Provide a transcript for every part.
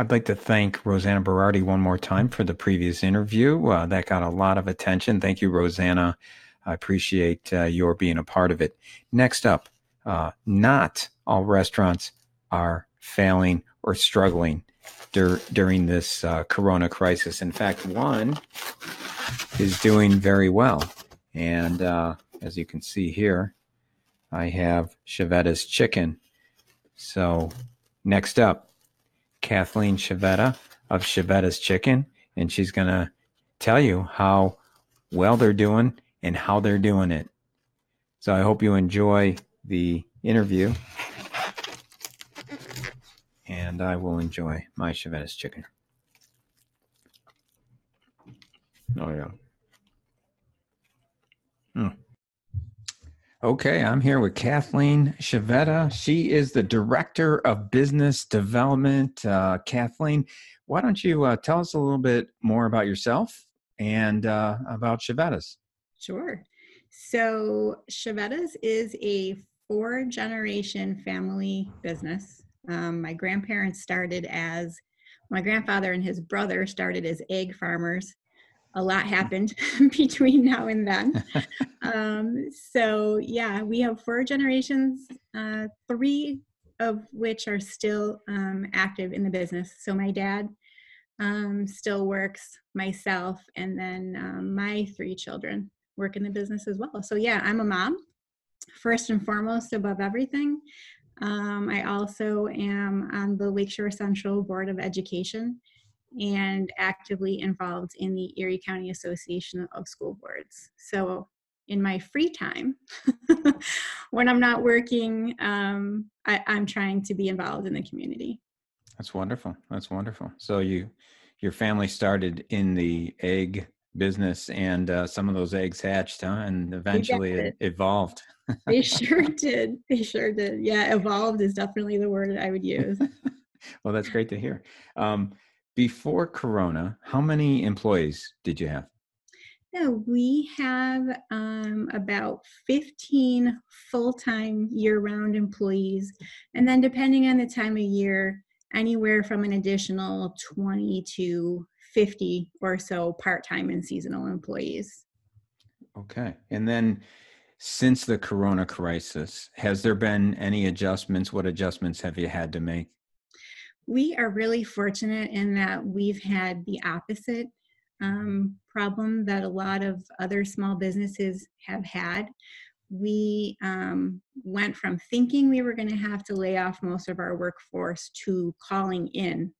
I'd like to thank Rosanna Berardi one more time for the previous interview. Uh, that got a lot of attention. Thank you, Rosanna. I appreciate uh, your being a part of it. Next up, uh, not all restaurants are failing or struggling dur- during this uh, corona crisis. In fact, one is doing very well. And uh, as you can see here, I have Chiavetta's Chicken. So next up, Kathleen Chiavetta of Chiavetta's Chicken, and she's going to tell you how well they're doing and how they're doing it. So I hope you enjoy the interview. And I will enjoy my Chiavetta's chicken. Oh, yeah. Okay, I'm here with Kathleen Chiavetta. She is the Director of Business Development. Uh, Kathleen, why don't you uh, tell us a little bit more about yourself and uh, about Chiavetta's? Sure. So, Chiavetta's is a four generation family business. Um, my grandparents started as, my grandfather and his brother started as egg farmers. A lot happened between now and then. um, so, yeah, we have four generations, uh, three of which are still um, active in the business. So, my dad um, still works, myself, and then um, my three children work in the business as well. So, yeah, I'm a mom first and foremost above everything. Um, I also am on the Lakeshore Central Board of Education and actively involved in the Erie County Association of School Boards. So, in my free time, when I'm not working, um, I, I'm trying to be involved in the community. That's wonderful. That's wonderful. So you, your family started in the egg business and uh, some of those eggs hatched huh? and eventually it evolved they sure did they sure did yeah evolved is definitely the word i would use well that's great to hear um, before corona how many employees did you have no, we have um, about 15 full-time year-round employees and then depending on the time of year anywhere from an additional 20 to 50 or so part-time and seasonal employees. Okay. And then since the corona crisis, has there been any adjustments? What adjustments have you had to make? We are really fortunate in that we've had the opposite um, problem that a lot of other small businesses have had. We um, went from thinking we were going to have to lay off most of our workforce to calling in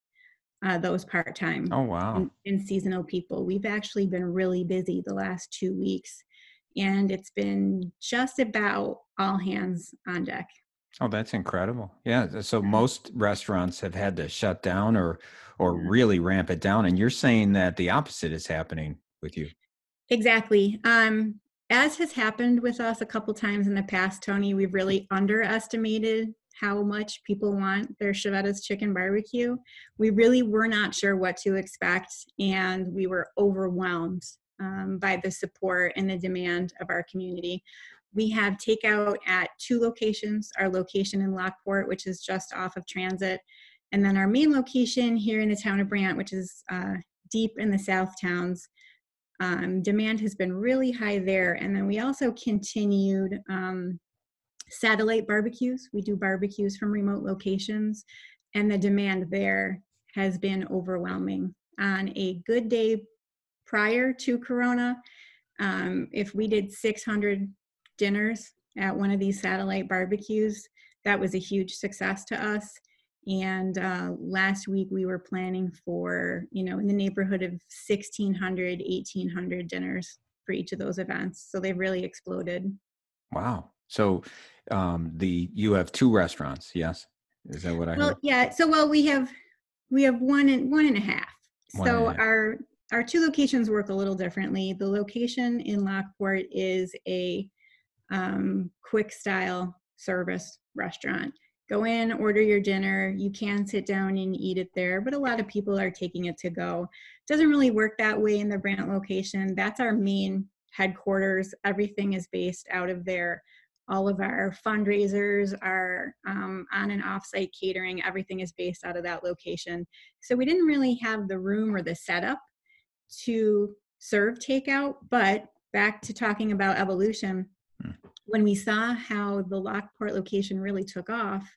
uh, those part time. Oh, wow. And, and, seasonal people. We've actually been really busy the last two weeks, and it's been just about all hands on deck. Oh, that's incredible. Yeah. So most restaurants have had to shut down or or really ramp it down. And you're saying that the opposite is happening with you. Exactly. Um, as has happened with us a couple times in the past, Tony, we've really underestimated how much people want their Chiavetta's chicken barbecue. We really were not sure what to expect, and we were overwhelmed um, by the support and the demand of our community. We have takeout at two locations our location in Lockport, which is just off of transit, and then our main location here in the town of Brant, which is uh, deep in the South Towns. Um, demand has been really high there. And then we also continued um, satellite barbecues. We do barbecues from remote locations, and the demand there has been overwhelming. On a good day prior to Corona, um, if we did 600 dinners at one of these satellite barbecues, that was a huge success to us. And uh, last week we were planning for, you know, in the neighborhood of 1,600, 1,800 dinners for each of those events. So they've really exploded. Wow. So um, the you have two restaurants, yes? Is that what I well, heard? Yeah. So well, we have we have one and one and a half. One so a half. our our two locations work a little differently. The location in Lockport is a um, quick style service restaurant. Go in, order your dinner. You can sit down and eat it there, but a lot of people are taking it to go. It doesn't really work that way in the Brant location. That's our main headquarters. Everything is based out of there all of our fundraisers, our um, on and off site catering, everything is based out of that location. So we didn't really have the room or the setup to serve takeout. But back to talking about evolution, when we saw how the Lockport location really took off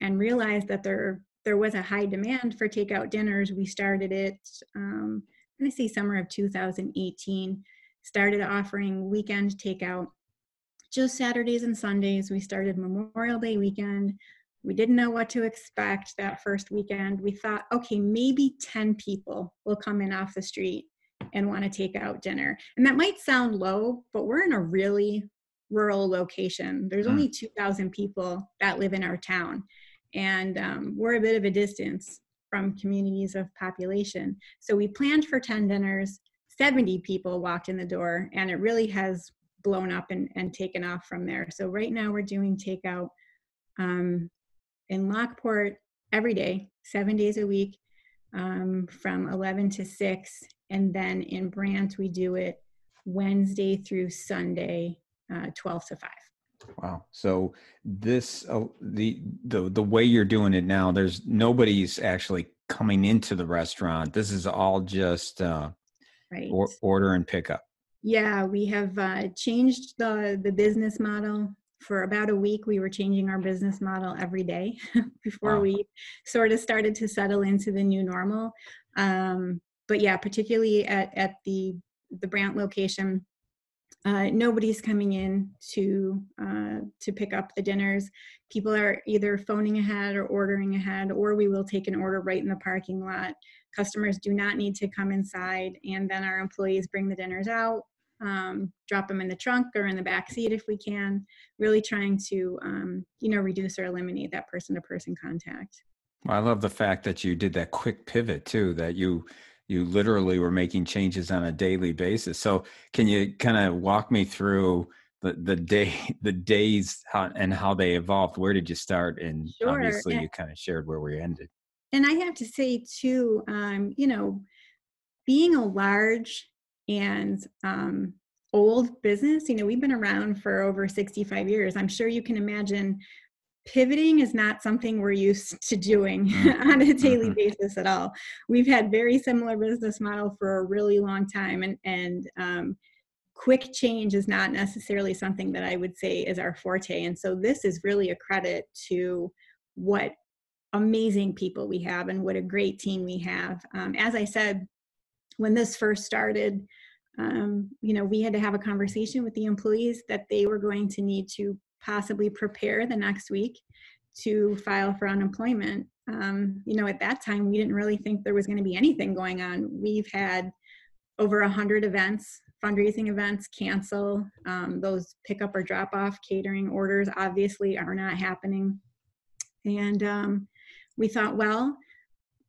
and realized that there there was a high demand for takeout dinners, we started it. Um, I'm going to say summer of 2018. Started offering weekend takeout just Saturdays and Sundays. We started Memorial Day weekend. We didn't know what to expect that first weekend. We thought, okay, maybe 10 people will come in off the street and want to take out dinner. And that might sound low, but we're in a really rural location. There's only hmm. 2,000 people that live in our town. And um, we're a bit of a distance from communities of population. So we planned for 10 dinners. 70 people walked in the door, and it really has blown up and, and taken off from there. So right now we're doing takeout um, in Lockport every day, seven days a week, um, from 11 to 6. And then in Brant, we do it Wednesday through Sunday, uh, 12 to 5. Wow. So this uh, the the the way you're doing it now, there's nobody's actually coming into the restaurant. This is all just uh, right. Or, order and pickup. Yeah, we have uh, changed the the business model for about a week. We were changing our business model every day before wow. we sort of started to settle into the new normal. Um, but yeah, particularly at at the the Brant location, uh, nobody's coming in to uh, to pick up the dinners. People are either phoning ahead or ordering ahead, or we will take an order right in the parking lot. Customers do not need to come inside, and then our employees bring the dinners out um, drop them in the trunk or in the back seat if we can, really trying to, um, you know, reduce or eliminate that person to person contact. Well, I love the fact that you did that quick pivot too, that you, you literally were making changes on a daily basis. So can you kind of walk me through the, the day, the days how, and how they evolved? Where did you start? And sure. obviously and, you kind of shared where we ended. And I have to say too, um, you know, being a large and um, old business. You know, we've been around for over 65 years. I'm sure you can imagine pivoting is not something we're used to doing mm-hmm. on a daily mm-hmm. basis at all. We've had very similar business model for a really long time, and and um, quick change is not necessarily something that I would say is our forte. And so this is really a credit to what amazing people we have and what a great team we have. Um, as I said, when this first started, um, you know, we had to have a conversation with the employees that they were going to need to possibly prepare the next week to file for unemployment. Um, you know, at that time, we didn't really think there was going to be anything going on. We've had over a hundred events, fundraising events cancel. Um, those pickup or drop off catering orders obviously are not happening. And um, we thought, well,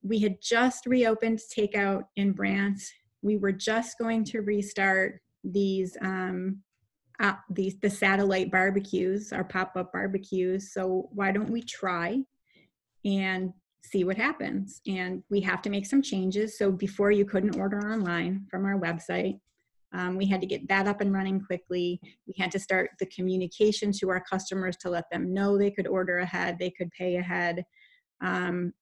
we had just reopened takeout in Brant. We were just going to restart these um, uh, these the satellite barbecues, our pop-up barbecues. So why don't we try and see what happens? And we have to make some changes. So before you couldn't order online from our website. Um, we had to get that up and running quickly. We had to start the communication to our customers to let them know they could order ahead, they could pay ahead. Um,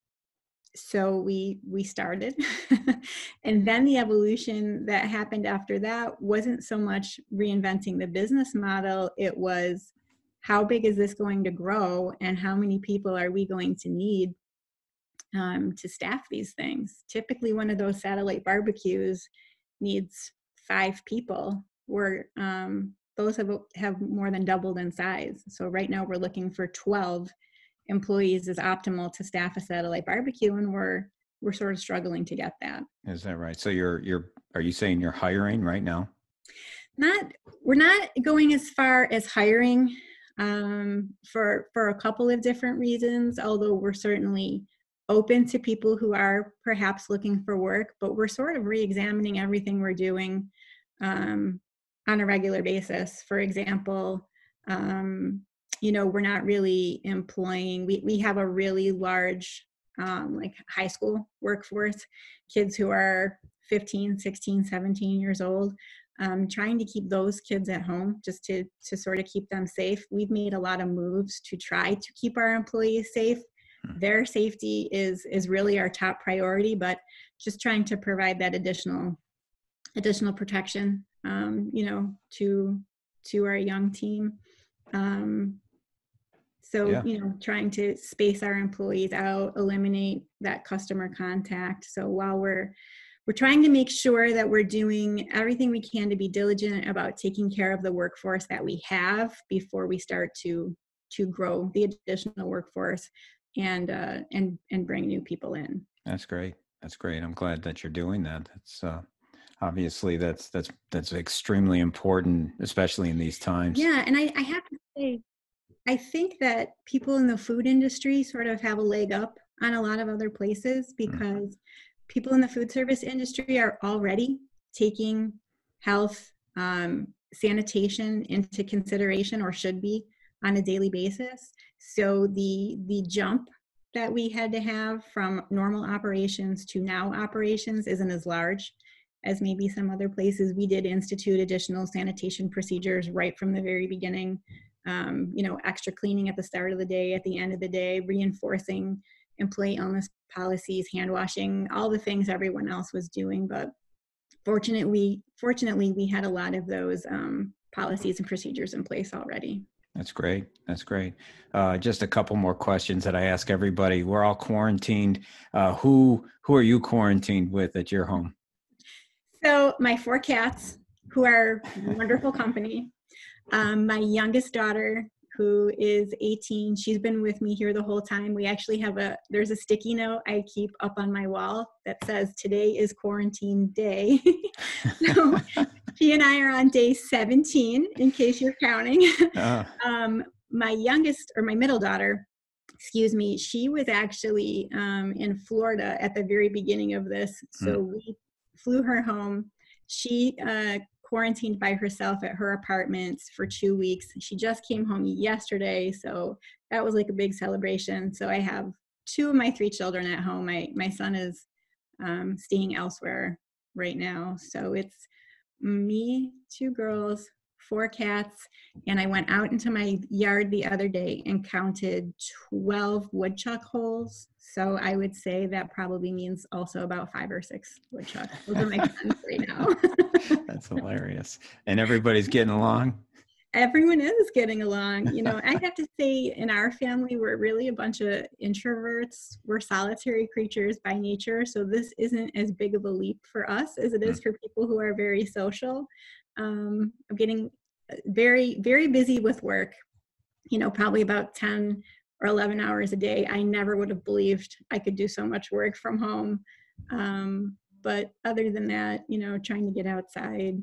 so we we started. And then the evolution that happened after that wasn't so much reinventing the business model it was how big is this going to grow and how many people are we going to need um, to staff these things? Typically one of those satellite barbecues needs five people. Where um, those have, have more than doubled in size. So right now we're looking for 12 employees is optimal to staff a satellite barbecue and we're we're sort of struggling to get that. Is that right? So you're you're are you saying you're hiring right now? Not we're not going as far as hiring um, for for a couple of different reasons although we're certainly open to people who are perhaps looking for work but we're sort of re-examining everything we're doing um, on a regular basis. For example um, you know we're not really employing we, we have a really large um, like high school workforce kids who are 15 16 17 years old um, trying to keep those kids at home just to to sort of keep them safe. We've made a lot of moves to try to keep our employees safe. Hmm. Their safety is is really our top priority, but just trying to provide that additional additional protection, um, you know, to to our young team. Um, so yeah. you know, trying to space our employees out, eliminate that customer contact. So while we're we're trying to make sure that we're doing everything we can to be diligent about taking care of the workforce that we have before we start to to grow the additional workforce and uh, and and bring new people in. That's great. That's great. I'm glad that you're doing that. That's uh, obviously that's that's that's extremely important, especially in these times. Yeah, and I, I have to say, I think that people in the food industry sort of have a leg up on a lot of other places mm-hmm. because mm people in the food service industry are already taking health, um, sanitation into consideration or should be on a daily basis. So the the jump that we had to have from normal operations to now operations isn't as large as maybe some other places. We did institute additional sanitation procedures right from the very beginning. Um, you know, extra cleaning at the start of the day, at the end of the day, reinforcing employee illness policies, hand washing, all the things everyone else was doing. But fortunately, fortunately, we had a lot of those um, policies and procedures in place already. That's great. That's great. Uh, just a couple more questions that I ask everybody. We're all quarantined. Uh, who who are you quarantined with at your home? So my four cats, who are wonderful company. Um, my youngest daughter, who is 18. She's been with me here the whole time. We actually have a there's a sticky note I keep up on my wall that says today is quarantine day. so she and I are on day 17 in case you're counting. Uh. Um, my youngest or my middle daughter, excuse me, she was actually um, in Florida at the very beginning of this. So mm. we flew her home. She uh, quarantined by herself at her apartment for two weeks. She just came home yesterday, so that was like a big celebration. So I have two of my three children at home. My my son is um, staying elsewhere right now, so it's me, two girls, four cats, and I went out into my yard the other day and counted 12 woodchuck holes. So I would say that probably means also about five or six woodchucks. Those are my friends right now. That's hilarious. And everybody's getting along? Everyone is getting along. You know, I have to say, in our family, we're really a bunch of introverts. We're solitary creatures by nature. So this isn't as big of a leap for us as it is mm. for people who are very social um, I'm getting uh, very, very busy with work, you know, probably about 10 or 11 hours a day. I never would have believed I could do so much work from home. Um, but other than that, you know, trying to get outside,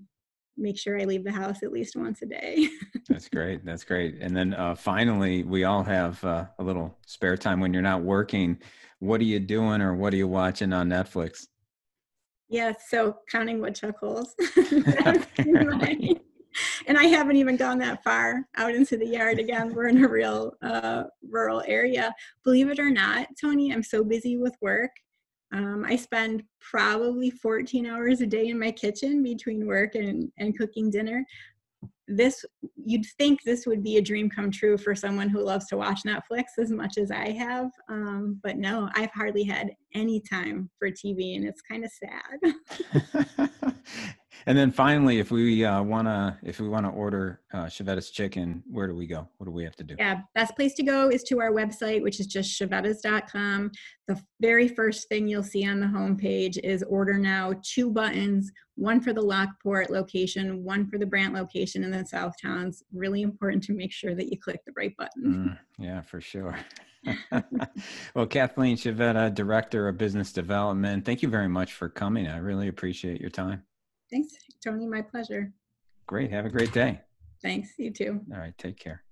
make sure I leave the house at least once a day. That's great. That's great. And then uh, finally, we all have uh, a little spare time when you're not working. What are you doing or what are you watching on Netflix? Yeah, so counting woodchuck holes. and I haven't even gone that far out into the yard again. We're in a real uh, rural area. Believe it or not, Tony, I'm so busy with work. Um, I spend probably 14 hours a day in my kitchen between work and, and cooking dinner this you'd think this would be a dream come true for someone who loves to watch netflix as much as i have um, but no i've hardly had any time for tv and it's kind of sad And then finally, if we uh, wanna if we wanna order uh, Chiavettas chicken, where do we go? What do we have to do? Yeah, best place to go is to our website, which is just chiavettas.com. The very first thing you'll see on the homepage is order now. Two buttons, one for the Lockport location, one for the Brant location in the South Towns. Really important to make sure that you click the right button. Mm, yeah, for sure. well, Kathleen Chiavetta, Director of Business Development, thank you very much for coming. I really appreciate your time. Thanks, Tony. My pleasure. Great. Have a great day. Thanks. You too. All right. Take care.